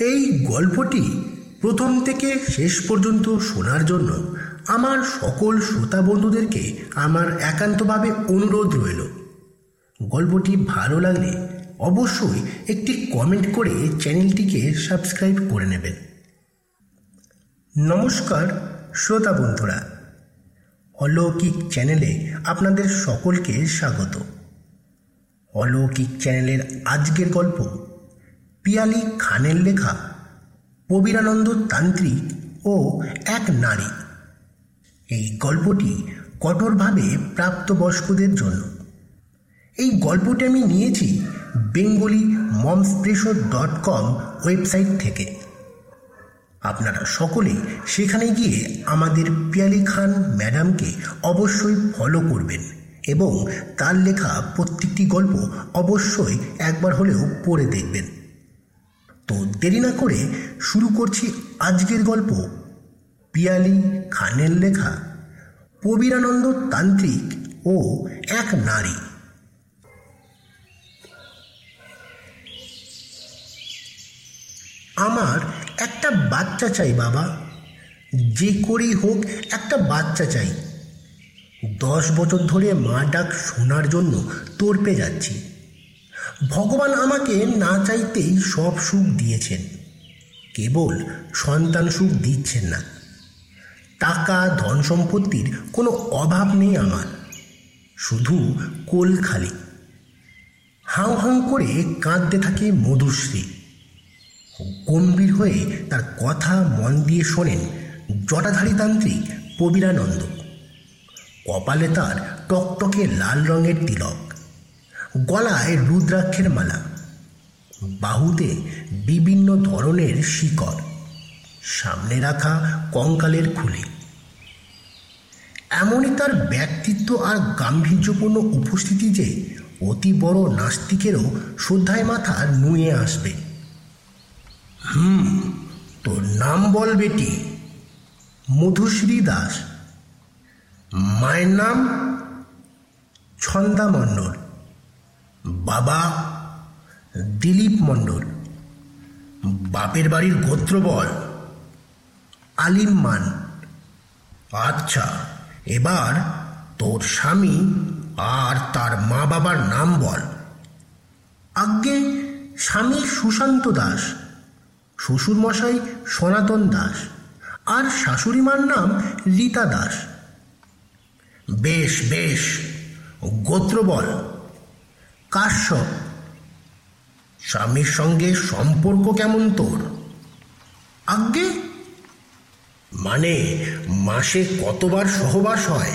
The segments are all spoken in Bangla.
এই গল্পটি প্রথম থেকে শেষ পর্যন্ত শোনার জন্য আমার সকল শ্রোতা বন্ধুদেরকে আমার একান্তভাবে অনুরোধ রইল। গল্পটি ভালো লাগলে অবশ্যই একটি কমেন্ট করে চ্যানেলটিকে সাবস্ক্রাইব করে নেবেন। নমস্কার, শ্রোতা বন্ধুরা। অলৌকিক চ্যানেলে আপনাদের সকলকে স্বাগত। অলৌকিক চ্যানেলের আজকের গল্প পিয়ালি খানের লেখা, প্রবীরানন্দ তান্ত্রিক ও এক নারী। এই গল্পটি কঠোরভাবে প্রাপ্তবয়স্কদের জন্য। এই গল্পটি আমি নিয়েছি Bengali Momspresso dot com website থেকে। আপনারা সকলে সেখানে গিয়ে আমাদের পিয়ালি খান ম্যাডামকে অবশ্যই ফলো করবেন এবং তার লেখা প্রত্যেকটি গল্প অবশ্যই একবার হলেও পড়ে দেখবেন। তো দেরি না করে শুরু করছি আজকের গল্প পিয়ালি খানের লেখা, প্রবীরানন্দ তান্ত্রিক ও এক নারী। আমার একটা বাচ্চা চাই বাবা, যে করেই হোক একটা বাচ্চা চাই। দশ বছর ধরে মা ডাক শোনার জন্য তোরপে যাচ্ছি। ভগবান আমাকে না চাইতেই সব সুখ দিয়েছেন। কেবল সন্তান সুখ দিচ্ছেন না। টাকা, ধন সম্পত্তির কোনো অভাব নেই আমার। শুধু কোল খালি। হাউ হাউ করে কাঁদতে থাকে মধুশ্রী। গম্ভীর হয়ে তার কথা মন দিয়ে শোনেন জটাধারী তান্ত্রিক কবিরানন্দ কপালে তার টকটকে লাল রঙের তিলক। গলায় রুদ্রাক্ষের মালা। বাহুতে বিভিন্ন ধরনের শিকড়। সামনে রাখা কঙ্কালের খুলি। এমনই তার ব্যক্তিত্ব আর গাম্ভীর্যপূর্ণ উপস্থিতি যে অতি বড় নাস্তিকেরও শ্রদ্ধায় মাথা নুয়ে আসবে। হুম, তোর নাম বল বেটি। মধুশ্রী দাস। মায়ের নাম ছন্দা মণ্ডল বাবা দিলীপ মণ্ডল, বাপের বাড়ির গোত্র বল আলিম মান। আচ্ছা এবার তোর স্বামী আর তার মা বাবার নাম বল। আজ্ঞে, স্বামী সুশান্ত দাস, শ্বশুরমশাই সনাতন দাস, আর শাশুড়িমার নাম রীতা দাস। বেশ বেশ গোত্র বল কাশ্যপ স্বামীর সঙ্গে সম্পর্ক কেমন তোর? আজ্ঞে? মানে মাসে কতবার সহবাস হয়?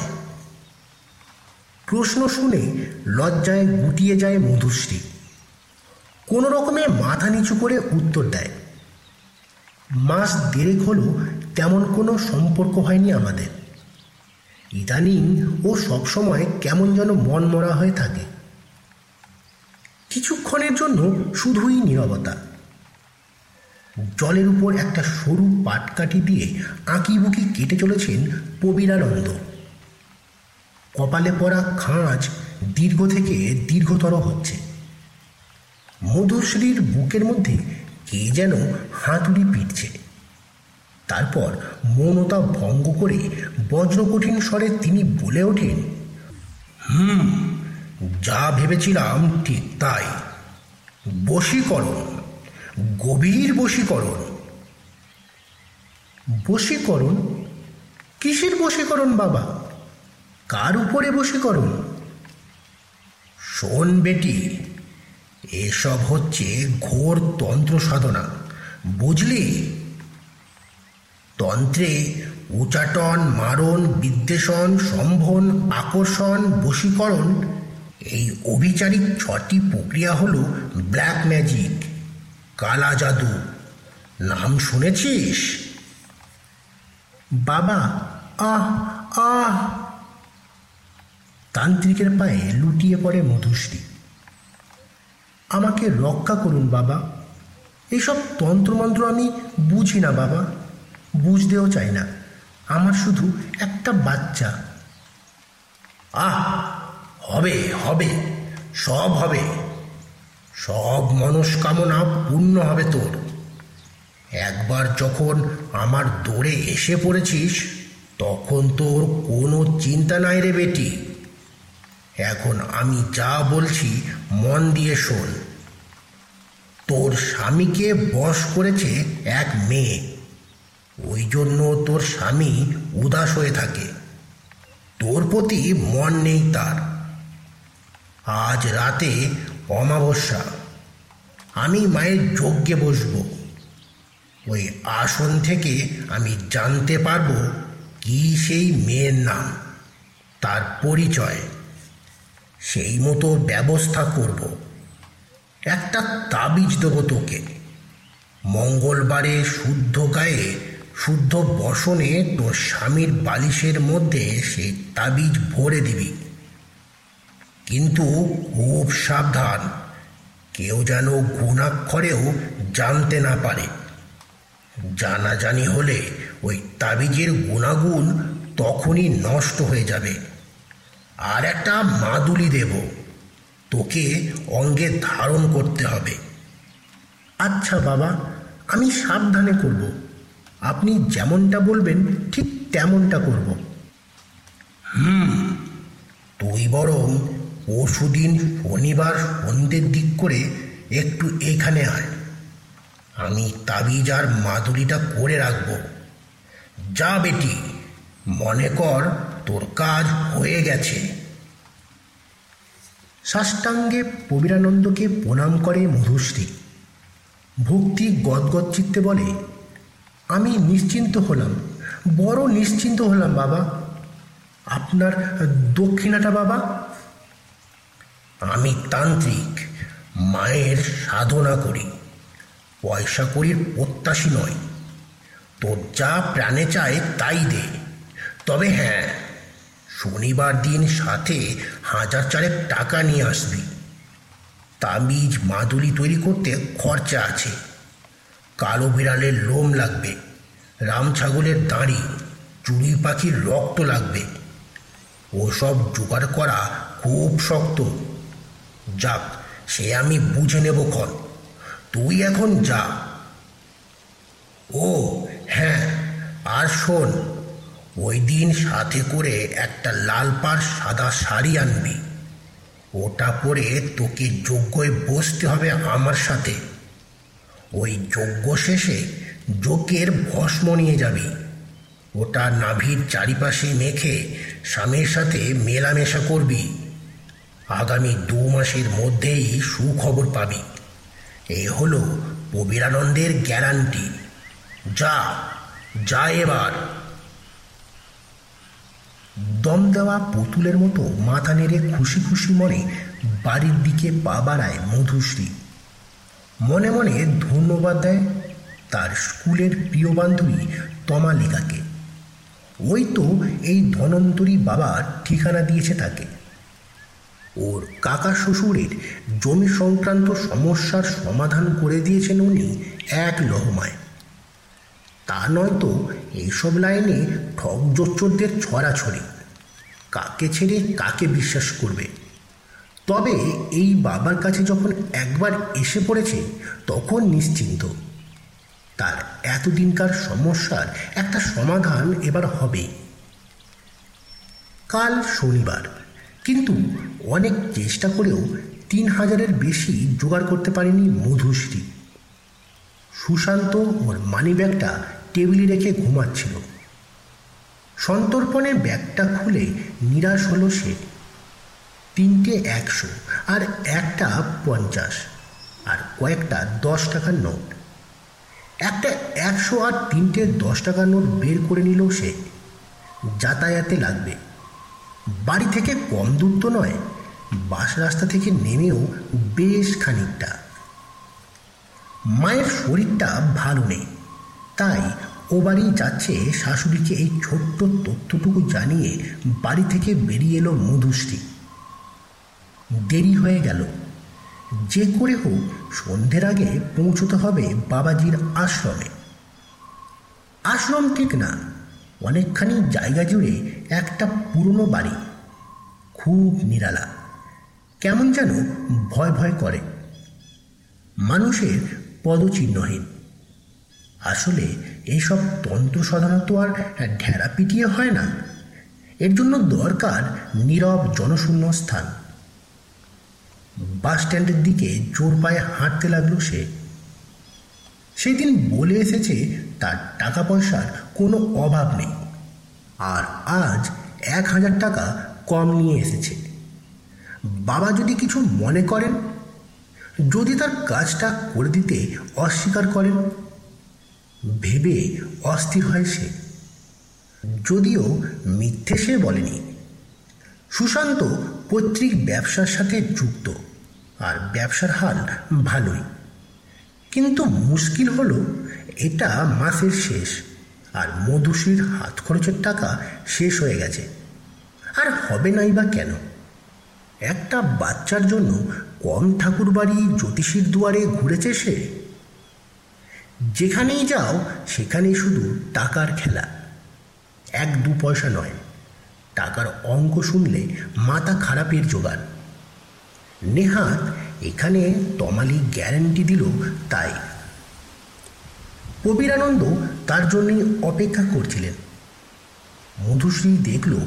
প্রশ্ন শুনে লজ্জায় গুটিয়ে যায় মধুশ্রী। কোনো রকমে মাথা নিচু করে উত্তর দেয়। মাস দেড়েক হলো তেমন কোনো সম্পর্ক হয়নি আমাদের। ইদানিং ও সবসময় কেমন যেন মন মরা হয়ে থাকে। কিছুক্ষণের জন্য শুধুই নীরবতা। জলের উপর একটা সরু পাটকাঠি দিয়ে আঁকিবুকি কেটে চলেছেন কবিরানন্দ কপালে পড়া খাঁজ দীর্ঘ থেকে দীর্ঘতর হচ্ছে। মধুশ্রীর বুকের মধ্যে কে যেন হাতুড়ি পিটছে। তারপর মৌনতা ভঙ্গ করে বজ্রকঠিন স্বরে তিনি বলে ওঠেন, হুম যা ভেবেছিলাম ঠিক তাই। বশীকরণ, গভীর বশীকরণ। বশীকরণ? কিসের বশীকরণ বাবা? কার উপরে বশীকরণ? শোন বেটি, এসব হচ্ছে ঘোর তন্ত্র সাধনা, বুঝলি? তন্ত্রে উচাটন, মারণ, বিদ্বেষণ, সম্ভন, আকর্ষণ, বশীকরণ এই অবিচারিক ছটি প্রক্রিয়া হল ব্ল্যাক ম্যাজিক, কালা জাদু। নাম শুনেছিস? বাবা, আহ আহ। তান্ত্রিকের পায়ে লুটিয়ে পড়ে মধুশ্রী। আমাকে রক্ষা করুন বাবা। এইসব তন্ত্রমন্ত্র আমি বুঝি না বাবা। বুঝতেও চাই না। আমার শুধু একটা বাচ্চা। আহ হবে হবে, সব হবে। সব মনস্কামনা পূর্ণ হবে তোর। একবার যখন আমার দৌড়ে এসে পড়েছিস, তখন তোর কোনো চিন্তা নাই রে বেটি। এখন আমি যা বলছি, মন দিয়ে শোন। তোর স্বামীকে বশ করেছে এক মেয়ে। ওই জন্য তোর স্বামী উদাস হয়ে থাকে। তোর প্রতি মন নেই তার। আজ রাতে অমাবস্যা। আমি মায়ের যজ্ঞে বসবো। ওই আসন থেকে আমি জানতে পারব কি সেই মেয়ের নাম, তার পরিচয়। সেই মতো ব্যবস্থা করব। একটা তাবিজ দেবো তোকে। মঙ্গলবারে শুদ্ধ গায়ে, শুদ্ধ বসনে তোর স্বামীর বালিশের মধ্যে সেই তাবিজ ভরে দিবি। কিন্তু খুব সাবধান। কেউ যেন গুণাক্ষরেও জানতে না পারে। জানাজানি হলে ওই তাবিজের গুণাগুণ তখনই নষ্ট হয়ে যাবে। আর একটা মাদুলি দেব। তোকে অঙ্গে ধারণ করতে হবে। আচ্ছা বাবা আমি সাবধানে করব। আপনি যেমনটা বলবেন ঠিক তেমনটা করব। হুম তুই বরং পরশুদিন শনিবার সন্ধ্যের দিক করে একটু এখানে আয়। আমি তাবিজ আর মাদুরিটা করে রাখব। যা বেটি, মনে কর তোর কাজ হয়ে গেছে। সাষ্টাঙ্গে প্রবীরানন্দকে প্রণাম করে মধুশ্রী। ভক্তি গদগদ চিত্তে বলে, আমি নিশ্চিন্ত হলাম, বড় নিশ্চিন্ত হলাম বাবা। আপনার দক্ষিণাটা বাবা আমি তান্ত্রিক, মায়ের সাধনা করি। পয়সা করির প্রত্যাশী নয়। তোর যা প্রাণে চায় তাই দে। তবে হ্যাঁ শনিবার দিন সাথে হাজার চারেক টাকা নিয়ে আসবি। তাবিজ, মাদুলি তৈরি করতে খরচা আছে। কালো বিড়ালের লোম লাগবে, রাম ছাগলের দাঁড়ি চুড়ি পাখির রক্ত লাগবে। ওসব জোগাড় করা খুব শক্ত। যাক, সে আমি বুঝে নেব ক্ষণ তুই এখন যা। ও হ্যাঁ আর শোন, ওই দিন সাথে করে একটা লাল পাড় সাদা শাড়ি আনবি। ওটা পরে তোকে যজ্ঞয় বসতে হবে আমার সাথে। ওই যজ্ঞ শেষে যজ্ঞের ভস্ম নিয়ে যাবি। ওটা নাভির চারিপাশে মেখে স্বামীর সাথে মেলামেশা করবি। আগামী দু মাসের মধ্যেই সুখবর পাবি। এই হলো কবিরানন্দের গ্যারান্টি। যা যা এবার। দম দেওয়া পুতুলের মতো মাথা নেড়ে খুশি খুশি মনে বাড়ির দিকে পা বাড়ায় মধুশ্রী। মনে মনে ধন্যবাদ দেয় তার স্কুলের প্রিয় বান্ধবী তমালিকাকে। ওই তো এই ধনন্তরী বাবার ঠিকানা দিয়েছে তাকে। ওর কাকা শ্বশুরের জমি সংক্রান্ত সমস্যার সমাধান করে দিয়েছেন উনি এক লহমায়। তা নয়তো এইসব লাইনে ঠক জোচ্চরদের ছড়াছড়ি। কাকে ছেড়ে কাকে বিশ্বাস করবে? তবে এই বাবার কাছে যখন একবার এসে পড়েছে, তখন নিশ্চিন্ত। তার এতদিনকার সমস্যার একটা সমাধান এবার হবে কাল শনিবার। কিন্তু অনেক চেষ্টা করেও তিন হাজারের বেশি জোগাড় করতে পারেনি মধুশ্রী। সুশান্ত ওর মানি ব্যাগটা টেবিলে রেখে ঘুমাচ্ছিল। সন্তর্পণে ব্যাগটা খুলে নিরাশ হলো সে। তিনটে একশো আর একটা পঞ্চাশ আর কয়েকটা দশ টাকার নোট একটা একশো আর তিনটে দশ টাকার নোট বের করে নিল সে। যাতায়াতে লাগবে। বাড়ি থেকে কম দূর তো নয়, বাস রাস্তা থেকে নেমেও বেশ খানিকটা। মায়ের শরীরটা ভালো নেই, তাই ও বাড়ি যাচ্ছে শাশুড়িকে এই ছোট্ট তথ্যটুকু জানিয়ে বাড়ি থেকে বেরিয়ে এলো মধুশ্রী। দেরি হয়ে গেল। যে করে হোক সন্ধ্যের আগে পৌঁছতে হবে বাবাজির আশ্রমে। আশ্রম ঠিক না। অনেকখানি জায়গা জুড়ে একটা পুরনো বাড়ি। খুব নিরালা। কেমন যেন ভয় ভয় করে। মানুষের পদচিহ্নহীন। আসলে এইসব তন্ত্র সাধারণত আর ঢেরা পিটিয়ে হয় না। এর জন্য দরকার নীরব জনশূন্য স্থান বাস স্ট্যান্ডের দিকে জোর পায়ে হাঁটতে লাগল সে। সেদিন বলে এসেছে তার টাকা পয়সার কোনো অভাব নেই। আর আজ এক হাজার টাকা কম নিয়ে এসেছে। বাবা যদি কিছু মনে করেন, যদি তার কাজটা করে দিতে অস্বীকার করেন, ভেবে অস্থির হয় সে। যদিও মিথ্যে সে বলেনি। সুশান্ত পৈতৃক ব্যবসার সাথে যুক্ত, আর ব্যবসার হাল ভালোই। কিন্তু মুশকিল হলো, এটা মাসের শেষ। আর মধুশ্রীর হাত খরচের টাকা শেষ হয়ে গেছে। আর হবে নাই বা কেন? একটা বাচ্চার জন্য কম ঠাকুর বাড়ি জ্যোতিষীর দুয়ারে ঘুরেছে সে? যেখানেই যাও, সেখানেই শুধু টাকার খেলা। এক দু পয়সা নয়, টাকার অঙ্ক শুনলে মাথা খারাপের জোগাড়। নেহাত এখানে তমালি গ্যারেন্টি দিল তাই। কবিরানন্দ তার জন্যই অপেক্ষা করছিলেন। মধুশ্রী দেখল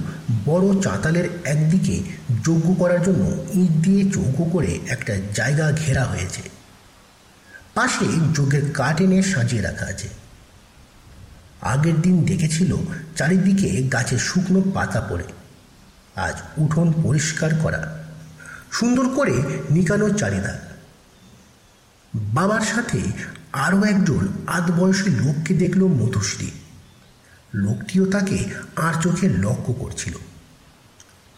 বড় চাতালের একদিকে যজ্ঞ করার জন্য ইট দিয়ে চৌকো করে একটা জায়গা ঘেরা হয়েছে। পাশে যজ্ঞের কাঠ এনে সাজিয়ে রাখা আছে। আগের দিন দেখেছিল চারিদিকে গাছের শুকনো পাতা পড়ে। আজ উঠোন পরিষ্কার করা। সুন্দর করে নিকানো চারিদার বাবার সাথে আরও একজন আধ বয়সী লোককে দেখল মধুশ্রী লোকটিও তাকে আর চোখে লক্ষ্য করছিল।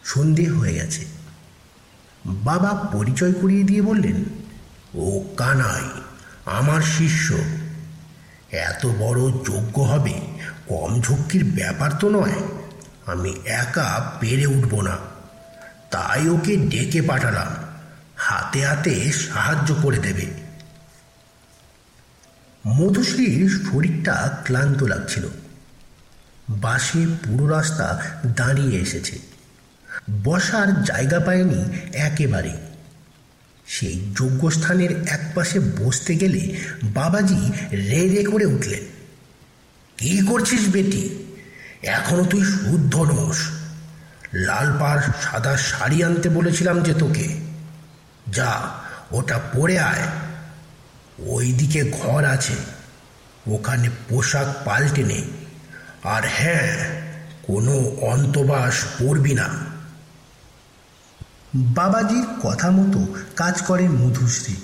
সন্ধে হয়ে গেছে। বাবা পরিচয় করিয়ে দিয়ে বললেন, ও কানাই, আমার শিষ্য। এত বড় যোগ্য হবে, কম ঝক্কির ব্যাপার তো নয়। আমি একা পেরে উঠব না। তাই ওকে ডেকে পাঠালাম। হাতে হাতে সাহায্য করে দেবে। মধুশ্রীর শরীরটা ক্লান্ত লাগছিল। বাসে পুরো রাস্তা দাঁড়িয়ে এসেছে। বসার জায়গা পায়নি একেবারে। সেই যোগ্যস্থানের একপাশে বসতে গেলে বাবাজি রে রে করে উঠলেন। কি করছিস বেটি? এখনও তুই শুদ্ধ নোস। লাল পাড় সাদা শাড়ি আনতে বলেছিলাম যে তোকে। যা, ওটা পরে আয়। ওইদিকে ঘর আছে। ওখানে পোশাক পাল্টে নে। আর হ্যাঁ কোনো অন্তবাস পড়বি না। বাবাজির কথা মতো কাজ করে মধুশ্রী।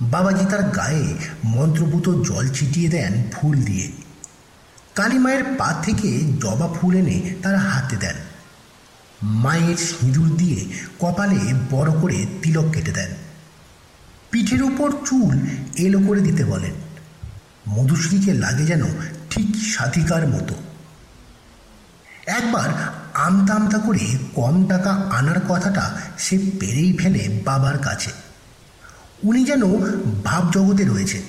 বাবাজি তার গায়ে মন্ত্রভূত জল ছিটিয়ে দেন ফুল দিয়ে। কালীমায়ের পা থেকে জবা ফুল এনে তার হাতে দেন। মায়ের সিঁদুর দিয়ে কপালে বড় করে তিলক কেটে দেন। পিঠের উপর চুল এলো করে দিতে বলেন। মধুশ্রীকে লাগে যেন ঠিক সাধিকার মতো। একবার আমতা আমতা করে কম টাকা আনার কথাটা সে পেরেই ফেলে বাবার কাছে। উনি যেন ভাবজগতে রয়েছে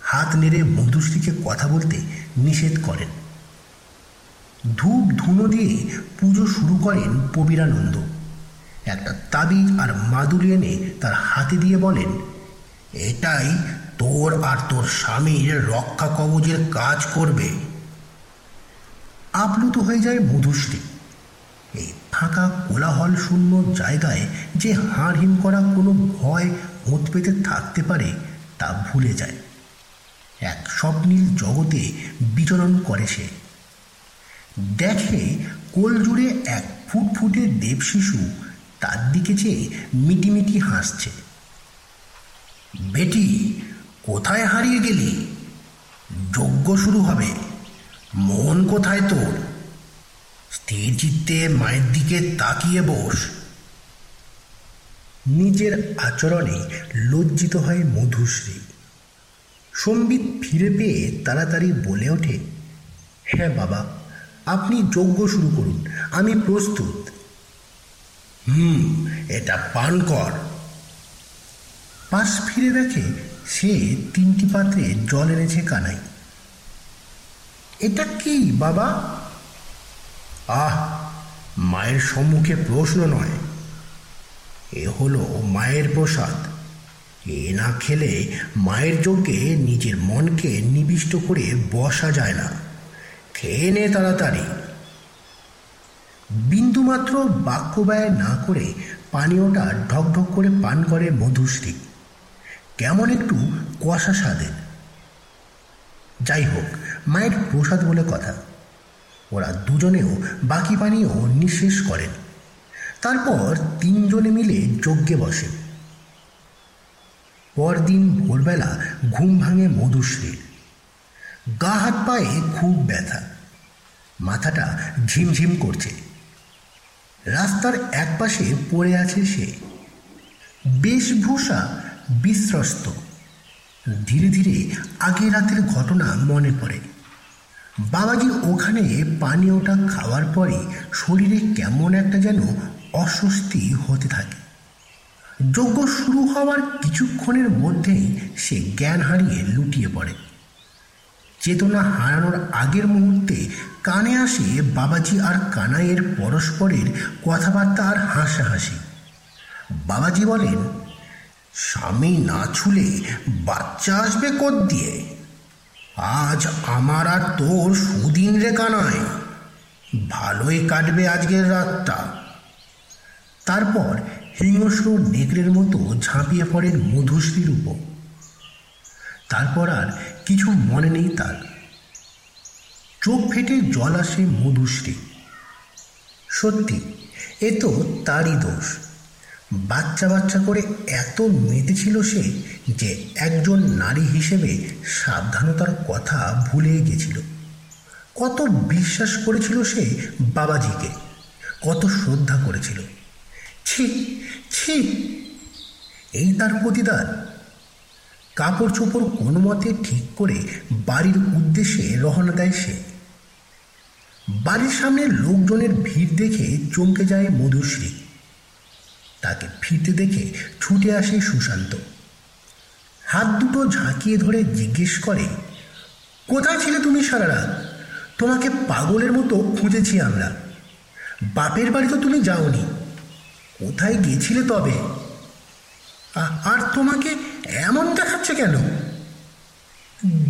হাত নেড়ে মধুশ্রীকে কথা বলতে নিষেধ করেন। ধূপ ধুনো দিয়ে পুজো শুরু করেন পবিরানন্দ। একটা তাবিজ আর মাদুলি এনে তার হাতে দিয়ে বলেন, এটাই তোর আর তোর স্বামীর রক্ষা কবচের কাজ করবে। আপ্লুত হয়ে যায় মধুশ্রী। এই ফাঁকা কোলাহল শূন্য জায়গায় যে হাড় হিম করা কোনো ভয় ওত পেতে থাকতে পারে তা ভুলে যায়। এক স্বপ্নীল জগতে বিচরণ করে সে। দেখে কোল জুড়ে এক ফুটফুটে দেবশিশু তার দিকে চেয়ে মিটিমিটি হাসছে। বেটি, কোথায় হারিয়ে গেলি? যজ্ঞ শুরু হবে। মন কোথায় তোর? স্থির চিত্তে মায়ের দিকে তাকিয়ে বস। নিজের আচরণে লজ্জিত হয় মধুশ্রী। সম্বিত ফিরে পেয়ে তাড়াতাড়ি বলে ওঠে হ্যাঁ বাবা, আপনি যজ্ঞ শুরু করুন, আমি প্রস্তুত। হুম এটা পান কর। পাশ ফিরে দেখে সে তিনটি পাত্রে জল এনেছে কানাই। এটা কি বাবা? আহ মায়ের সম্মুখে প্রশ্ন নয়। এ হলো মায়ের প্রসাদ। এ না খেলে মায়ের যজ্ঞে নিজের মনকে নিবিষ্ট করে বসা যায় না। খেয়ে নে তাড়াতাড়ি। বিন্দুমাত্র বাক্য ব্যয় না করে পানীয়টা ঢকঢক করে পান করে মধুশ্রী। কেমন একটু কষা স্বাদের। যাই হোক, মায়ের প্রসাদ বলে কথা। ওরা দুজনেও বাকি পানীয় নিঃশেষ করেন। তারপর তিনজনে মিলে যজ্ঞে বসেন পরদিন ভোরবেলা ঘুম ভাঙে মধুশ্রীর। গা হাত পায়ে খুব ব্যথা। মাথাটা ঝিমঝিম করছে। রাস্তার একপাশে পড়ে আছে সে। বেশভূষা বিশ্রস্ত ধীরে ধীরে আগে রাতের ঘটনা মনে পড়ে। বাবাজির ওখানে পানীয়টা খাওয়ার পরে শরীরে কেমন একটা যেন অস্বস্তি হতে থাকে। যজ্ঞ শুরু হওয়ার কিছুক্ষণের মধ্যেই সে জ্ঞান হারিয়ে লুটিয়ে পড়ে। চেতনা হারানোর আগের মুহূর্তে কানে আসে বাবাজি আর কানাইয়ের পরস্পরের কথাবার্তা আর হাসাহাসি। বাবাজি বলেন, স্বামী না ছুলে বাচ্চা আসবে কদ দিয়ে আজ আমার আর তোর সুদিন রে কানায় ভালোই কাটবে আজকের রাতটা। তারপর হিংস্র নেকড়ের মতো ঝাঁপিয়ে পড়েন মধুশ্রীর উপর তারপর আর কিছু মনে নেই তার। চোখ ফেটে জল আসে মধুশ্রী। সত্যি, এ তো তারই দোষ। বাচ্চা বাচ্চা করে এত মেতেছিল সে যে একজন নারী হিসেবে সাবধানতার কথা ভুলে গেছিল। কত বিশ্বাস করেছিল সে বাবাজিকে, কত শ্রদ্ধা করেছিল। ছি ছি। এই তার প্রতিদান কাপড় চোপড় কোনো মতে ঠিক করে বাড়ির উদ্দেশ্যে রহনা দেয় সে। বাড়ির সামনে লোকজনের ভিড় দেখে চমকে যায় মধুশ্রী। তাকে ফিরতে দেখে ছুটে আসে সুশান্ত। হাত দুটো ঝাঁকিয়ে ধরে জিজ্ঞেস করে, কোথায় ছিলে তুমি সারা রাত তোমাকে পাগলের মতো খুঁজেছি আমরা। বাপের বাড়ি তো তুমি যাওনি। কোথায় গেছিলে তবে? আর তোমাকে এমন দেখাচ্ছে কেন?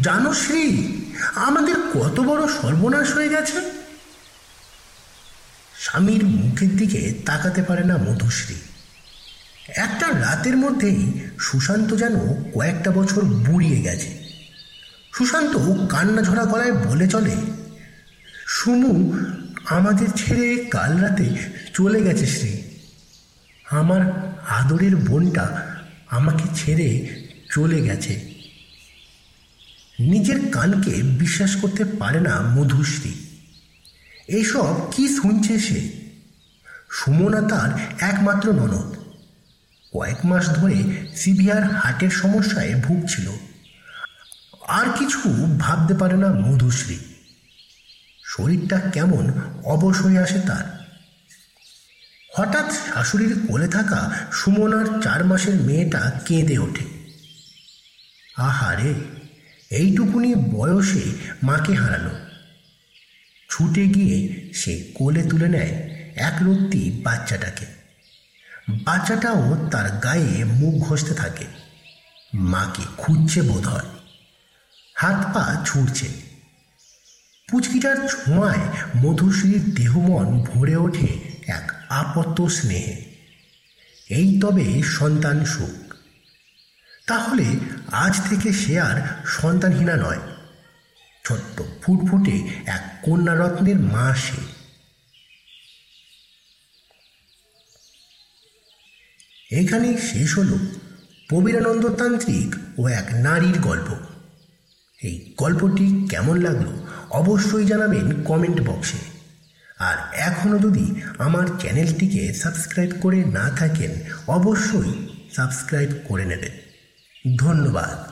জানো শ্রী, আমাদের কত বড় সর্বনাশ হয়ে গেছে? স্বামীর মুখের দিকে তাকাতে পারে না মধুশ্রী। একটা রাতের মধ্যেই সুশান্ত যেন কয়েকটা বছর বুড়িয়ে গেছে। সুশান্ত কান্না ঝরা গলায় বলে চলে, সুমু, আমাদের ছেড়ে কাল রাতে চলে গেছে শ্রী। আমার আদরের বোনটা আমাকে ছেড়ে চলে গেছে। নিজের কানকে বিশ্বাস করতে পারে না মধুশ্রী। এইসব কি শুনছে সে? সুমনা তার একমাত্র ননদ। কয়েক মাস ধরে সিভিয়ার হার্টের সমস্যায় ভুগছিল। আর কিছু ভাবতে পারে না মধুশ্রী। শরীরটা কেমন অবশ হয়ে আসে তার। হঠাৎ শাশুড়ির কোলে থাকা সুমনার চার মাসের মেয়েটা কেঁদে ওঠে। আহারে এইটুকুনি বয়সে মাকে হারালো। ছুটে গিয়ে সে কোলে তুলে নেয় এক রত্তি বাচ্চাটাকে। বাচ্চাটাও তার গায়ে মুখ ঘষতে থাকে। মাকে খুঁজছে বোধ হয় হাত পা ছুটছে পুচকিটার ছোঁয়ায় মধুশ্রীর দেহমন ভরে ওঠে আপত্ত স্নেহে। এই তবে সন্তান সুখ। তাহলে আজ থেকে সে আর সন্তানহীনা নয়। ছোট্ট ফুটফুটে এক কন্যারত্নের মা সে। এখানেই শেষ হল প্রবীরানন্দ তান্ত্রিক ও এক নারীর গল্প। এই গল্পটি কেমন লাগল অবশ্যই জানাবেন কমেন্ট বক্সে। আর এখনও যদি আমার চ্যানেলটিকে সাবস্ক্রাইব করে না থাকেন অবশ্যই সাবস্ক্রাইব করে নেবেন। ধন্যবাদ।